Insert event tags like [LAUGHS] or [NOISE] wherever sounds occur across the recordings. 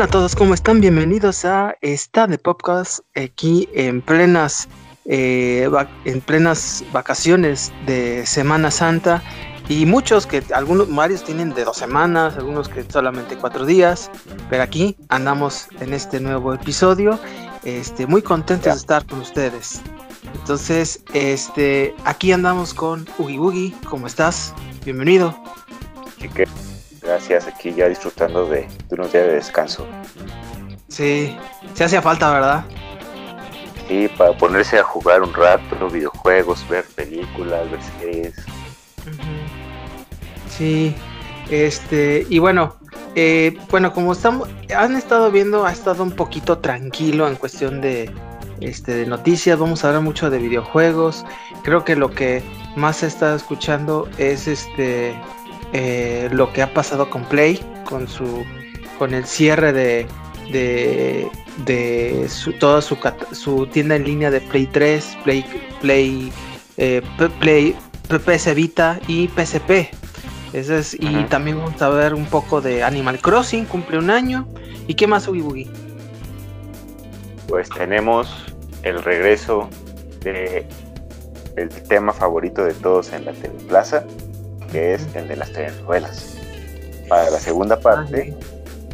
Hola a todos, ¿cómo están? Bienvenidos a esta de Podcast aquí en plenas, eh, en plenas vacaciones de Semana Santa y muchos que algunos varios tienen de dos semanas, algunos que solamente cuatro días, pero aquí andamos en este nuevo episodio, este muy contentos de estar con ustedes. Entonces, este aquí andamos con Ugi Ugi, ¿cómo estás? Bienvenido. Gracias, aquí ya disfrutando de, unos días de descanso. Sí, se hacía falta, ¿verdad? Sí, para ponerse a jugar un rato, videojuegos, ver películas, ver series. Sí, este, y bueno, eh, bueno, como estamos, han estado viendo, ha estado un poquito tranquilo en cuestión de, este, de noticias, vamos a hablar mucho de videojuegos. Creo que lo que más se está escuchando es este eh, lo que ha pasado con Play, con su con el cierre de, de, su, toda su, su, tienda en línea de Play 3, Play, Play, eh, Play, PS Vita y PSP. Eso es, y también vamos a ver un poco de Animal Crossing, cumple un año. ¿Y qué más, Ugi Boogie? Pues tenemos el regreso de el tema favorito de todos en la Teleplaza, que es el de las telenovelas. Para la segunda parte,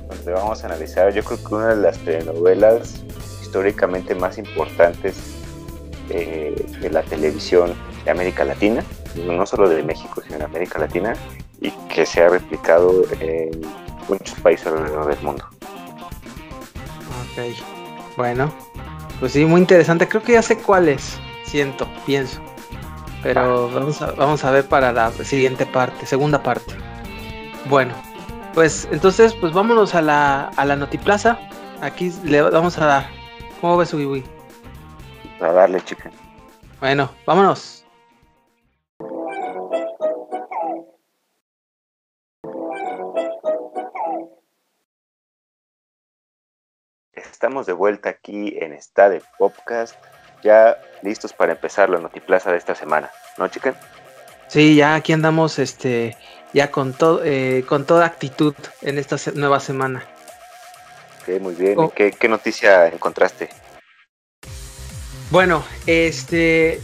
donde vamos a analizar, yo creo que una de las telenovelas históricamente más importantes eh, de la televisión de América Latina, no solo de México, sino de América Latina, y que se ha replicado en muchos países alrededor del mundo. Ok, bueno, pues sí, muy interesante. Creo que ya sé cuál es, siento, pienso. Pero vamos a, vamos a ver para la siguiente parte, segunda parte. Bueno, pues entonces, pues vámonos a la, a la Notiplaza. Aquí le vamos a dar. ¿Cómo ves, Ubi? A darle, chica. Bueno, vámonos. Estamos de vuelta aquí en Stade Podcast ya listos para empezar la Notiplaza de esta semana, ¿no, chica? Sí, ya aquí andamos, este, ya con todo, eh, con toda actitud en esta nueva semana. Ok, muy bien. Oh. ¿Qué, noticia encontraste? Bueno, este,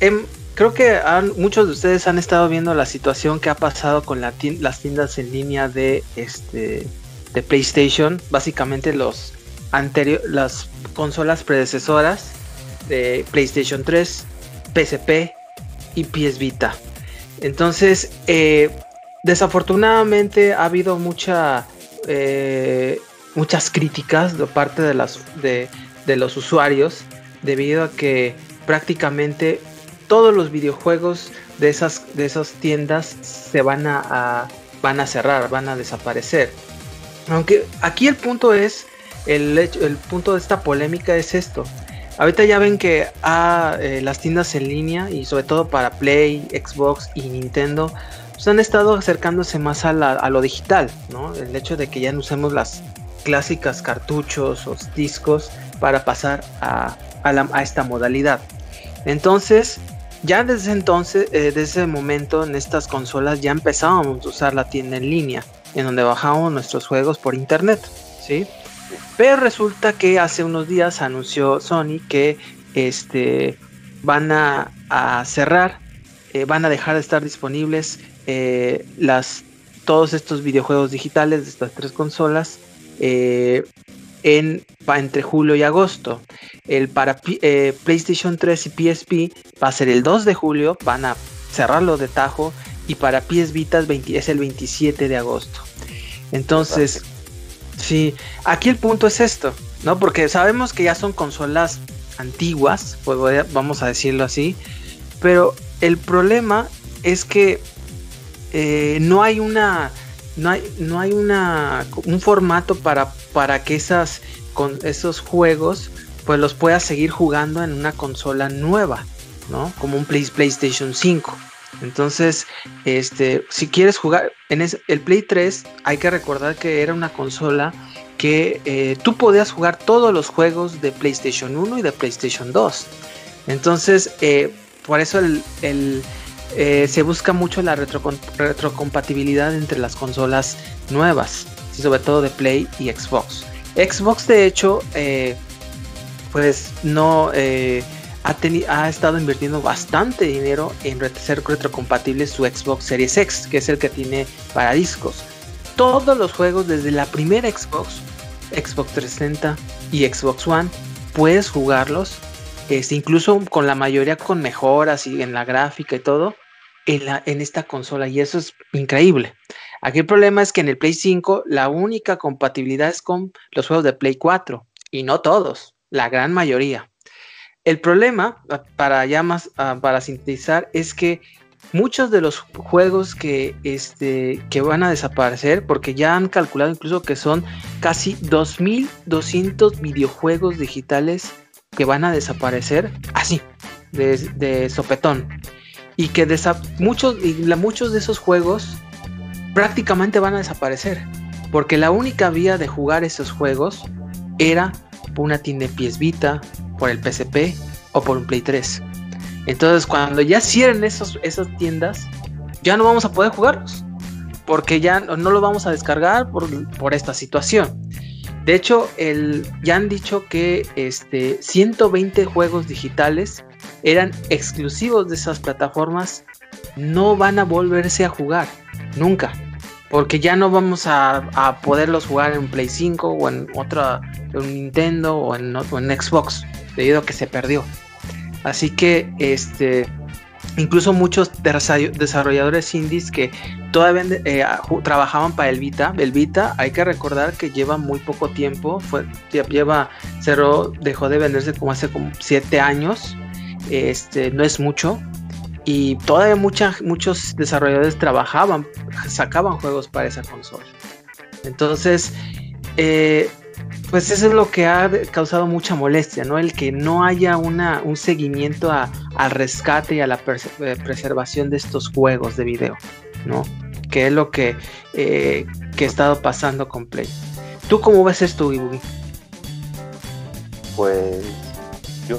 em, creo que muchos de ustedes han estado viendo la situación que ha pasado con las tiendas en línea de, este, de PlayStation, básicamente los las consolas predecesoras de PlayStation 3, PSP y PS Vita. Entonces, eh, desafortunadamente ha habido eh, muchas críticas de parte de, las, de, los usuarios debido a que prácticamente todos los videojuegos de esas, de esas tiendas se van a, van a cerrar, van a desaparecer. Aunque aquí el punto es, el, el punto de esta polémica es esto. Ahorita ya ven que ah, eh, las tiendas en línea y sobre todo para Play, Xbox y Nintendo pues han estado acercándose más a, lo digital, ¿no? El hecho de que ya no usemos las clásicas cartuchos o discos para pasar a, esta modalidad. Entonces, ya desde entonces, eh, desde ese momento en estas consolas ya empezábamos a usar la tienda en línea, en donde bajábamos nuestros juegos por internet, ¿sí? Pero resulta que hace unos días anunció Sony que este, van a, cerrar, eh, van a dejar de estar disponibles eh, las, todos estos videojuegos digitales de estas tres consolas eh, en, entre julio y agosto. El para PlayStation 3 y PSP va a ser el 2 de julio, van a cerrarlo de tajo y para PS Vita es el 27 de agosto. Entonces, Sí, aquí el punto es esto, ¿no? Porque sabemos que ya son consolas antiguas, pues vamos a decirlo así, pero el problema es que eh, no hay una no hay, no hay una un formato para, para que esas con esos juegos pues los puedas seguir jugando en una consola nueva, ¿no? Como un PlayStation 5. Entonces, este, si quieres jugar en el Play 3, hay que recordar que era una consola que eh, tú podías jugar todos los juegos de PlayStation 1 y de PlayStation 2. Entonces, eh, por eso eh, se busca mucho la retrocompatibilidad entre las consolas nuevas, sobre todo de Play y Xbox. Xbox de hecho, pues no ha, ha, estado invirtiendo bastante dinero en ser retrocompatible su Xbox Series X, que es el que tiene para discos. Todos los juegos desde la primera Xbox, Xbox 360 y Xbox One, puedes jugarlos, este, incluso con la mayoría con mejoras y en la gráfica y todo, en, en esta consola. Y eso es increíble. Aquí el problema es que en el Play 5 la única compatibilidad es con los juegos de Play 4 y no todos, la gran mayoría. El problema, para ya más, ah, para sintetizar, es que muchos de los juegos que, este, que van a desaparecer, porque ya han calculado incluso que son casi 2.200 videojuegos digitales que van a desaparecer así, de, sopetón. Y que muchos, y muchos de esos juegos prácticamente van a desaparecer. Porque la única vía de jugar esos juegos era una tienda de pies Vita, por el PSP o por un Play 3. Entonces, cuando ya cierren esos, esas tiendas, ya no vamos a poder jugarlos. Porque ya no, lo vamos a descargar por, esta situación. De hecho, el, ya han dicho que este, 120 juegos digitales eran exclusivos de esas plataformas. No van a volverse a jugar. Nunca. Porque ya no vamos a, poderlos jugar en Play 5 o en otra, en Nintendo o en, en Xbox, debido a que se perdió. Así que este, incluso muchos desarrolladores indies que todavía eh, trabajaban para el Vita. El Vita, hay que recordar que lleva muy poco tiempo. Fue, lleva cerró, dejó de venderse como hace como 7 años. Este, no es mucho y todavía muchos desarrolladores trabajaban, sacaban juegos para esa consola. Entonces, eh, pues eso es lo que ha causado mucha molestia, ¿no? El que no haya una, un seguimiento al rescate y a la eh, preservación de estos juegos de video, ¿no? Que es lo que, eh, que ha estado pasando con Play. ¿Tú cómo ves esto, Ibugi? Pues yo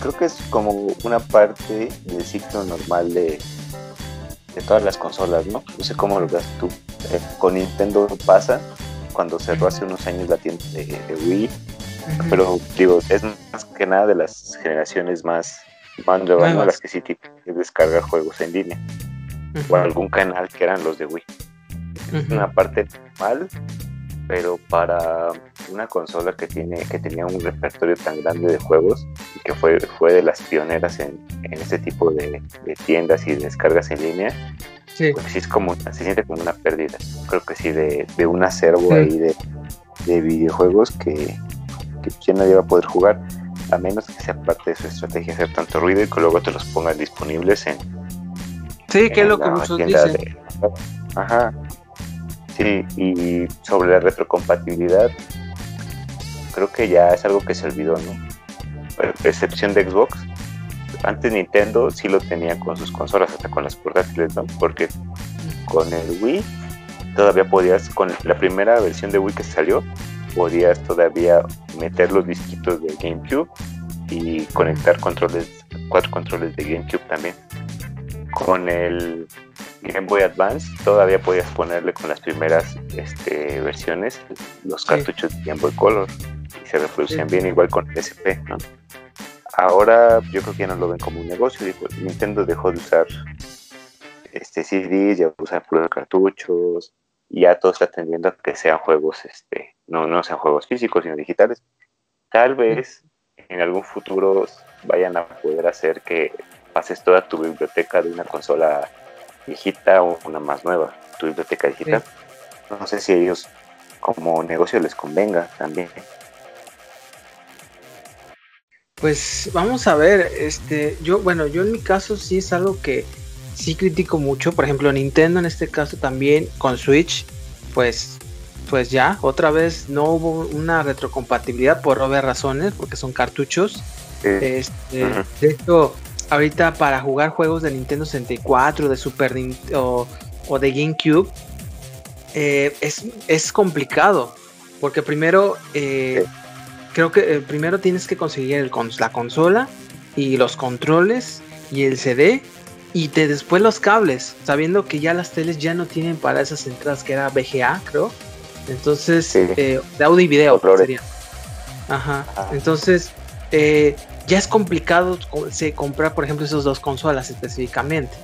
creo que es como una parte del ciclo normal de, de todas las consolas, ¿no? No sé cómo lo ves tú. Eh, con Nintendo pasa cuando cerró hace unos años la tienda de, Wii, pero digo, es más que nada de las generaciones más, más nuevas, las que sí tienen que descargar juegos en línea, o algún canal que eran los de Wii. Es una parte mal, pero para una consola que tiene que tenía un repertorio tan grande de juegos y que fue, fue de las pioneras en, en este tipo de, tiendas y descargas en línea, sí. Pues sí es como, se siente como una pérdida. Creo que sí, de, de un acervo ahí de, de videojuegos que, que, ya nadie va a poder jugar, a menos que sea parte de su estrategia hacer tanto ruido y que luego te los pongan disponibles en. Sí, que es lo que muchos dicen. ajá, y sobre la retrocompatibilidad, creo que ya es algo que se olvidó, ¿no? excepción de Xbox. Antes Nintendo sí lo tenía con sus consolas, hasta con las portátiles, ¿no? Porque con el Wii todavía podías, con la primera versión de Wii que salió, podías todavía meter los disquitos de GameCube y conectar controles, cuatro controles de GameCube también. Con el Game Boy Advance todavía podías ponerle con las primeras este, versiones los cartuchos de Game Boy Color y se reproducían bien igual con SP, ¿no? Ahora yo creo que ya no lo ven como un negocio, digo, Nintendo dejó de usar este CDs, ya usa puros cartuchos, y ya todos están tendiendo a que sean juegos, este, no, no sean juegos físicos, sino digitales. Tal vez en algún futuro vayan a poder hacer que pases toda tu biblioteca de una consola viejita o una más nueva, tu biblioteca digital. No sé si a ellos como negocio les convenga también. Pues vamos a ver, este, yo, bueno, yo en mi caso sí es algo que sí critico mucho, por ejemplo Nintendo en este caso también con Switch, pues, pues ya, otra vez no hubo una retrocompatibilidad por obvias razones, porque son cartuchos. Este, De hecho, ahorita para jugar juegos de Nintendo 64, de Super Nintendo o, de GameCube, eh, es, complicado. Porque primero, eh, creo que eh, primero tienes que conseguir el, la consola y los controles y el CD y después los cables, sabiendo que ya las teles ya no tienen para esas entradas que era VGA, creo. Entonces, eh, de audio y video sería. Ajá. Entonces, eh, ya es complicado se comprar, por ejemplo, esas dos consolas específicamente.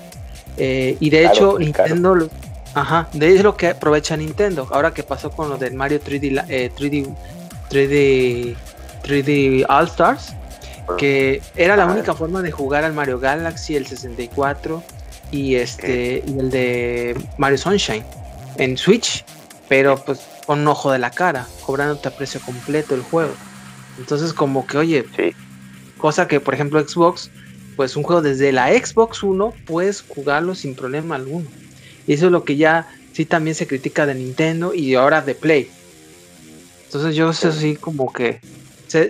Eh, y de hecho, Nintendo, ajá, de hecho lo que aprovecha Nintendo. Ahora que pasó con lo del Mario 3D, 3D, 3D, 3D All Stars, que era la única forma de jugar al Mario Galaxy, el 64 y este y el de Mario Sunshine en Switch, pero pues con un ojo de la cara, cobrándote a precio completo el juego. Entonces como que, oye, cosa que por ejemplo Xbox, pues un juego desde la Xbox 1 puedes jugarlo sin problema alguno. Y eso es lo que ya sí también se critica de Nintendo y ahora de Play. Entonces yo sé así como que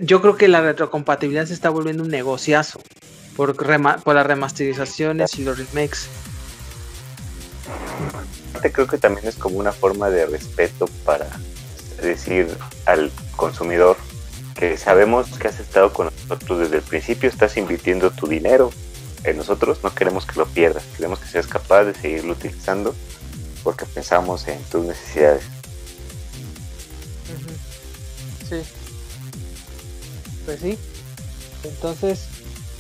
yo creo que la retrocompatibilidad se está volviendo un negociazo por, por las remasterizaciones y los remakes. Creo que también es como una forma de respeto para decir al consumidor que sabemos que has estado con nosotros desde el principio, estás invirtiendo tu dinero en nosotros, no queremos que lo pierdas, queremos que seas capaz de seguirlo utilizando porque pensamos en tus necesidades. Sí. Pues sí. Entonces,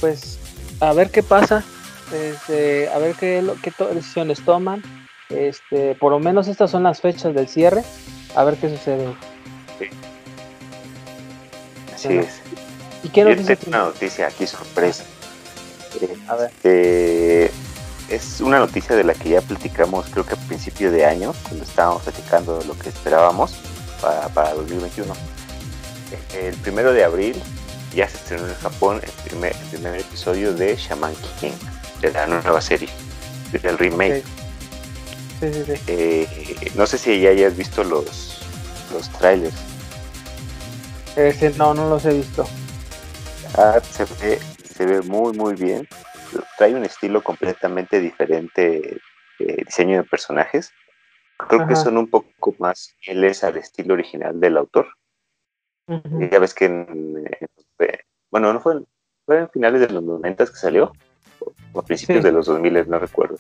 pues a ver qué pasa, este, a ver qué, qué decisiones toman. Este, por lo menos estas son las fechas del cierre. A ver qué sucede. Así es. ¿Y qué noticia una noticia aquí sorpresa. a ver. Este, es una noticia de la que ya platicamos creo que a principio de año, cuando estábamos platicando lo que esperábamos para, para 2021. El primero de abril ya se estrenó en Japón el primer, episodio de Shaman King, de la nueva serie, del remake. Eh, no sé si ya hayas visto los, los trailers. Ese, no, no los he visto. Ah, se ve, se ve muy, muy bien. Trae un estilo completamente diferente de diseño de personajes. Creo que son un poco más fieles al estilo original del autor. Ya ves que en, bueno, no fue, fue en finales de los 90 que salió, o a principios de los 2000, no recuerdo.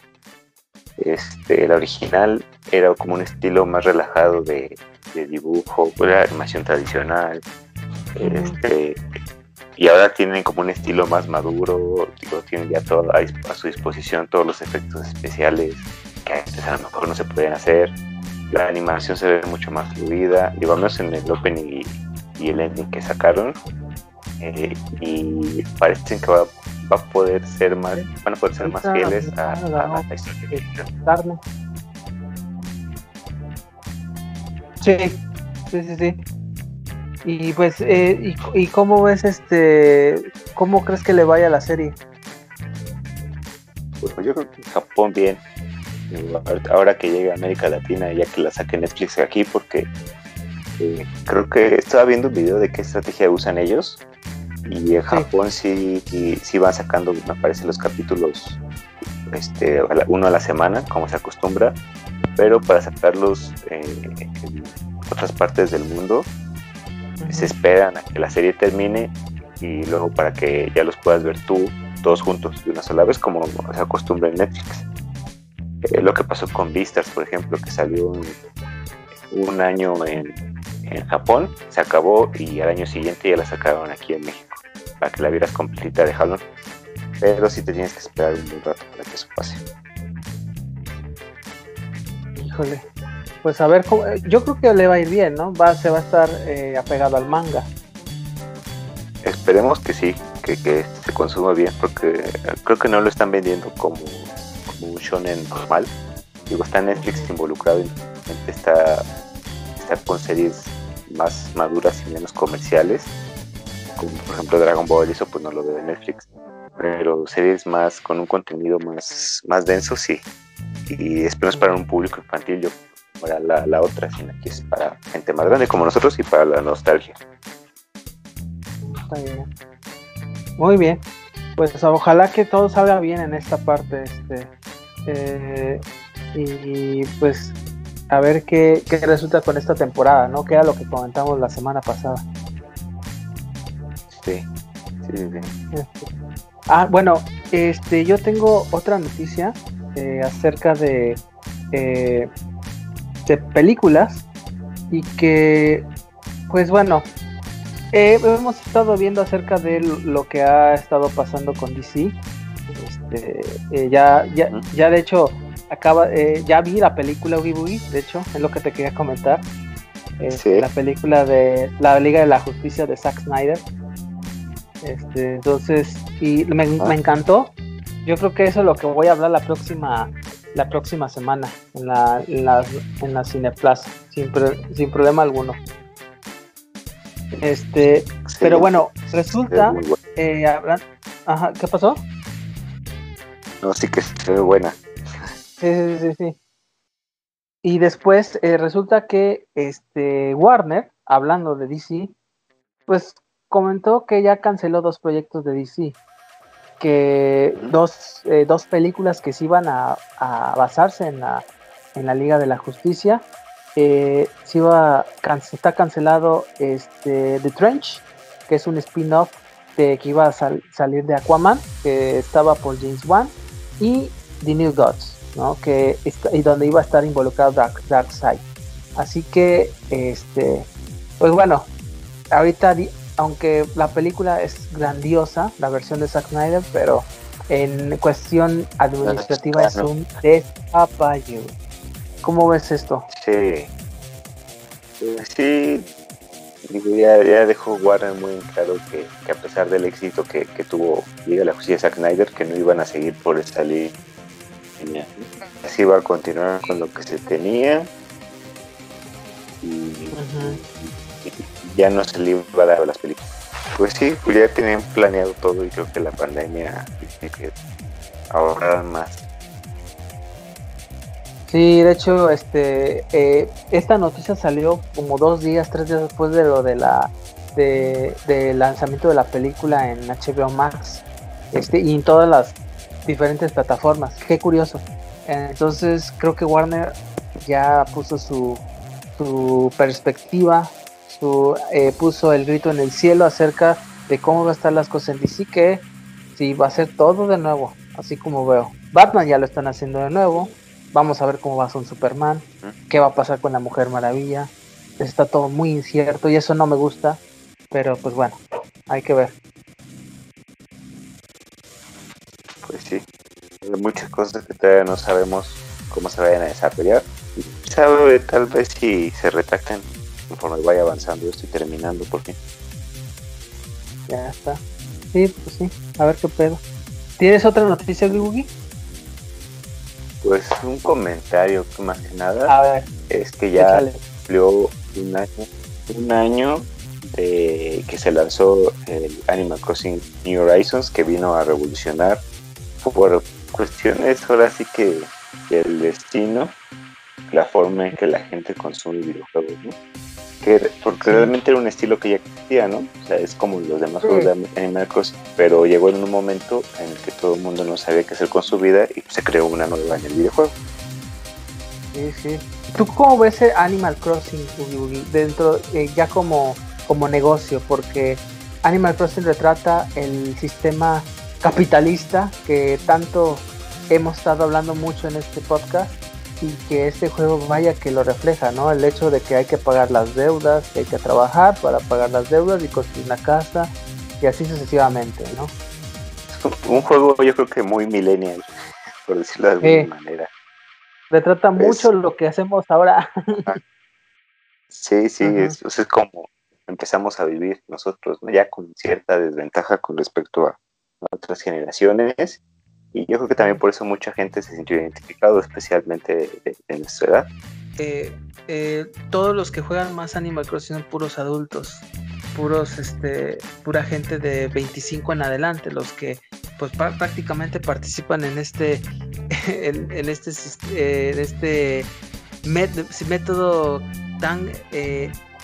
Este, la original era como un estilo más relajado de, dibujo, una animación tradicional. Este, y ahora tienen como un estilo más maduro, digo, tienen ya todo a, su disposición todos los efectos especiales que antes a lo mejor no se podían hacer. La animación se ve mucho más fluida, digo, al menos en el opening y el ending que sacaron, eh, y parecen que va, a poder ser más, van a poder ser más fieles a, la historia. Sí, sí, sí, sí. Y pues, eh, y, y, cómo ves este, cómo crees que le vaya a la serie? Pues yo creo que Japón bien. Ahora que llegue a América Latina, ya que la saque Netflix aquí, porque eh, creo que estaba viendo un video de qué estrategia usan ellos y en Japón sí, sí, van sacando, me parece, los capítulos este, uno a la semana, como se acostumbra, pero para sacarlos en otras partes del mundo, se esperan a que la serie termine y luego para que ya los puedas ver tú todos juntos de una sola vez, como se acostumbra en Netflix. Eh, lo que pasó con Vistas, por ejemplo, que salió un, año en, en Japón, se acabó y al año siguiente ya la sacaron aquí en México para que la vieras completita de jalón. Pero si te tienes que esperar un buen rato para que eso pase. Híjole. Pues a ver, eh, yo creo que le va a ir bien, ¿no? Va, se va a estar eh, apegado al manga. Esperemos que sí, que, se consuma bien, porque creo que no lo están vendiendo como, un shonen normal. Digo, está Netflix involucrado está, está con series más maduras y menos comerciales como por ejemplo Dragon Ball, eso pues no lo veo en Netflix, pero series más con un contenido más, más denso, sí. Y esperamos para un público infantil, yo para la, la otra, sino que es para gente más grande como nosotros y para la nostalgia. Está bien. Muy bien. Pues ojalá que todo salga bien en esta parte. Este, eh, y pues a ver qué, qué resulta con esta temporada, ¿no? Que era lo que comentamos la semana pasada. Sí, sí, Ah, bueno, este, yo tengo otra noticia eh, acerca de, eh, de películas y que, pues bueno, eh, hemos estado viendo acerca de lo que ha estado pasando con DC. Este, eh, ya, ya, ya de hecho, acaba, eh, ya vi la película Oogie de hecho, es lo que te quería comentar. Este, la película de la Liga de la Justicia de Zack Snyder. Este, entonces, y me, ah. encantó. Yo creo que eso es lo que voy a hablar la próxima la próxima semana en la, en la, en la Cineplaza, sin, sin problema alguno. Este, pero bueno, resulta, eh, Ajá, ¿qué pasó? No, sí que se ve buena. Sí, sí, sí, Y después eh, resulta que este Warner, hablando de DC, pues comentó que ya canceló dos proyectos de DC. Que dos, eh, dos películas que se iban a, basarse en la, en la Liga de la Justicia eh, se iba, está cancelado este, The Trench, que es un spin-off que iba a salir de Aquaman, que estaba por James Wan, y The New Gods, ¿no? que y donde iba a estar involucrado Dark, Darkseid. Así que, este, pues bueno, ahorita, aunque la película es grandiosa, la versión de Zack Snyder, pero en cuestión administrativa es un despapayo. ¿Cómo ves esto? Sí. Sí, ya, ya, dejó Warner muy claro que, a pesar del éxito que, tuvo Liga la Justicia Zack Snyder, que no iban a seguir por esa línea. Así iba a continuar con lo que se tenía. Y, ya no se le iba a dar a las películas. Pues sí, pues ya tenían planeado todo y creo que la pandemia tiene que ahorrar más Sí, de hecho, este, eh, esta noticia salió como dos días, tres días después de lo de la de, lanzamiento de la película en HBO Max, este, y en todas las diferentes plataformas. Qué curioso. Entonces creo que Warner ya puso su, su perspectiva, su, eh, puso el grito en el cielo acerca de cómo va a estar las cosas en DC, que sí va a ser todo de nuevo, así como veo. Batman ya lo están haciendo de nuevo, Vamos a ver cómo va con Superman, qué va a pasar con la Mujer Maravilla. Está todo muy incierto y eso no me gusta, pero pues bueno, hay que ver. Pues sí, hay muchas cosas que todavía no sabemos cómo se vayan a desarrollar. Sabe tal vez si se retractan conforme vaya avanzando. Yo estoy terminando por fin. Ya está. Sí, pues sí. A ver qué pedo. ¿Tienes otra noticia, Gugi? Pues un comentario más que nada es que ya cumplió un año, un año de que se lanzó el Animal Crossing New Horizons que vino a revolucionar por cuestiones ahora sí que el destino, la forma en que la gente consume videojuegos, ¿no? Porque realmente era un estilo que ya existía, ¿no? O sea, es como los demás juegos de Animal Crossing, pero llegó en un momento en el que todo el mundo no sabía qué hacer con su vida y se creó una nueva en el videojuego. Sí, sí. ¿Tú cómo ves Animal Crossing dentro, eh, ya como, como negocio? Porque Animal Crossing retrata el sistema capitalista que tanto hemos estado hablando mucho en este podcast y que este juego vaya que lo refleja, ¿no? El hecho de que hay que pagar las deudas, que hay que trabajar para pagar las deudas y construir una casa y así sucesivamente, ¿no? Un juego yo creo que muy millennial, por decirlo de alguna manera. Retrata mucho lo que hacemos ahora. sí, sí, es, es, como empezamos a vivir nosotros, ya con cierta desventaja con respecto a otras generaciones y yo creo que también por eso mucha gente se sintió identificado, especialmente en nuestra edad. Eh, eh, todos los que juegan más Animal Crossing son puros adultos, puros, este, pura gente de 25 en adelante, los que pues prácticamente participan en este, [LAUGHS] en, este, eh, en este método tan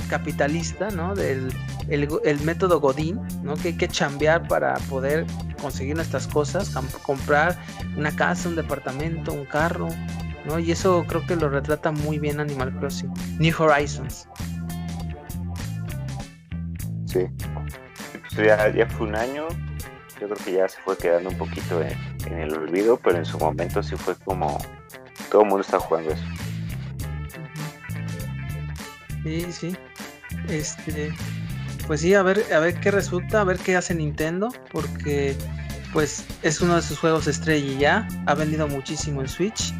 capitalista, ¿no? Del el, método Godín, ¿no? Que hay que chambear para poder conseguir nuestras cosas, comprar una casa, un departamento, un carro, ¿no? Y eso creo que lo retrata muy bien Animal Crossing. New Horizons. Sí. Pues ya, fue un año, yo creo que ya se fue quedando un poquito en, en el olvido, pero en su momento sí fue como todo el mundo está jugando eso. Sí, sí. Este, pues sí, a ver, a ver qué resulta, a ver qué hace Nintendo, porque pues es uno de sus juegos estrella y ya, ha vendido muchísimo en Switch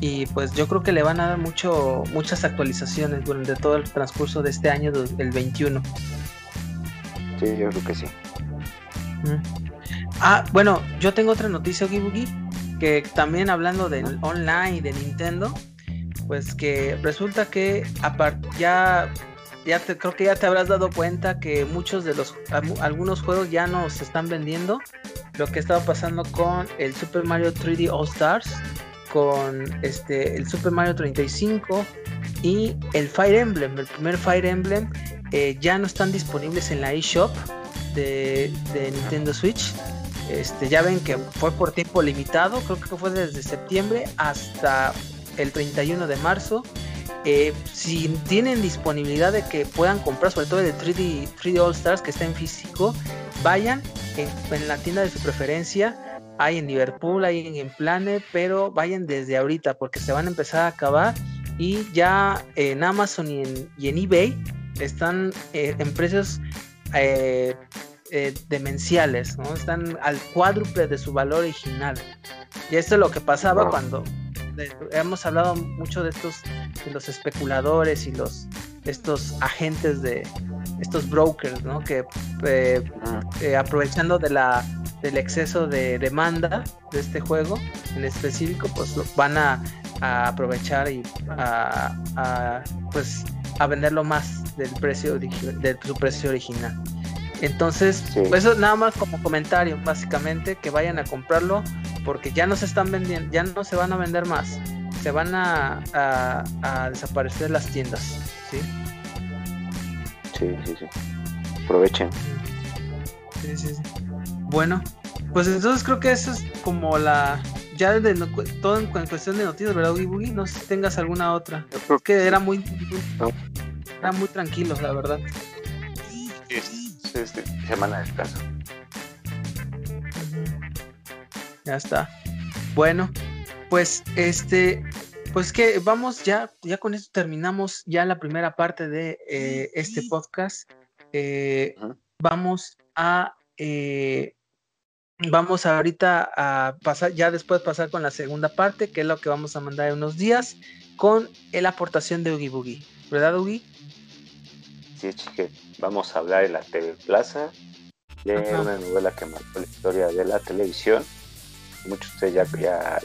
y pues yo creo que le van a dar mucho, muchas actualizaciones durante todo el transcurso de este año, el 21. Sí, yo creo que sí. Ah, bueno, yo tengo otra noticia, Gibugi, que también hablando del online de Nintendo, pues que resulta que ya ya te, creo que ya te habrás dado cuenta que muchos de los algunos juegos ya no se están vendiendo. Lo que estaba pasando con el Super Mario 3D All Stars, con este el Super Mario 35 y el Fire Emblem, el primer Fire Emblem eh, ya no están disponibles en la eShop de, de Nintendo Switch. Este, ya ven que fue por tiempo limitado, creo que fue desde septiembre hasta el 31 de marzo. Eh, si tienen disponibilidad de que puedan comprar, sobre todo el 3D, 3D All Stars que está en físico, vayan en, la tienda de su preferencia. Hay en Liverpool, hay en Planet, pero vayan desde ahorita porque se van a empezar a acabar. Y ya en Amazon y en, y en eBay están eh, en precios eh, demenciales, ¿no? Están al cuádruple de su valor original. Y esto es lo que pasaba cuando hemos hablado mucho de estos, de los especuladores y los estos agentes de estos brokers, ¿no? Que eh, eh, aprovechando de la del exceso de demanda de este juego en específico, pues van a, aprovechar y a, pues a venderlo más del precio de su precio original. Entonces, pues eso nada más como comentario, básicamente, que vayan a comprarlo porque ya no se están vendiendo, ya no se van a vender más, se van a, a, desaparecer las tiendas, ¿sí? Sí, sí, sí. Aprovechen. Sí, sí, sí. Bueno, pues entonces creo que eso es como la. Ya de todo en, cuestión de noticias, ¿verdad, Boogie? No sé si tengas alguna otra. Creo que era muy. Era muy tranquilo, la verdad. Sí, este, semana de descanso. Ya está. Bueno, pues este, pues que vamos ya, ya con esto terminamos ya la primera parte de eh, este podcast. Eh, vamos a, eh, vamos ahorita a pasar, ya después pasar con la segunda parte, que es lo que vamos a mandar en unos días, con la aportación de Ugi Boogie. ¿Verdad, Ugi? Sí, chique. Vamos a hablar en la TV Plaza de una novela que marcó la historia de la televisión muchos de ustedes ya,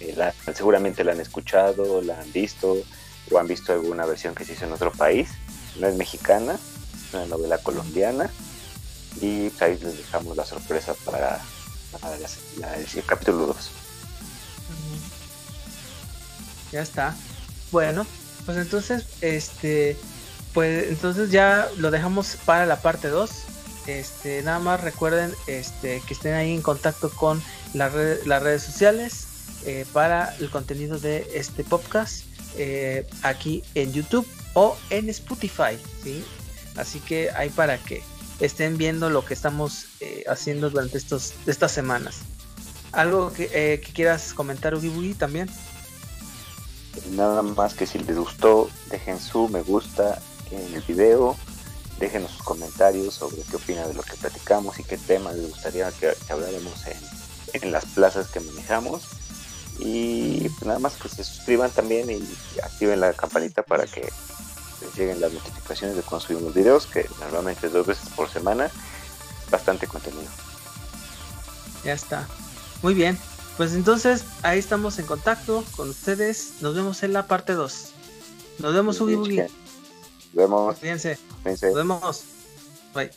eh, seguramente la han escuchado, la han visto o han visto alguna versión que se hizo en otro país. No es mexicana, es una novela colombiana y ahí les dejamos la sorpresa para, el capítulo 2. Ya está. Bueno, pues entonces, este, pues entonces ya lo dejamos para la parte 2 este, nada más recuerden este, que estén ahí en contacto con las redes sociales eh, para el contenido de este podcast eh, aquí en YouTube o en Spotify. ¿sí? Así que hay para que estén viendo lo que estamos eh, haciendo durante estos, estas semanas. ¿Algo que, quieras comentar, Ugi también? Nada más que si les gustó, dejen su me gusta en el video déjenos sus comentarios sobre qué opinan de lo que platicamos y qué temas les gustaría que, habláramos en, las plazas que manejamos. Y pues nada más que se suscriban también y activen la campanita para que les lleguen las notificaciones de cuando subimos videos, que normalmente dos veces por semana, bastante contenido. Ya está. Muy bien. Pues entonces ahí estamos en contacto con ustedes. Nos vemos en la parte 2. Nos vemos, Ugi Nos vemos. Fíjense. Nos vemos. Bye.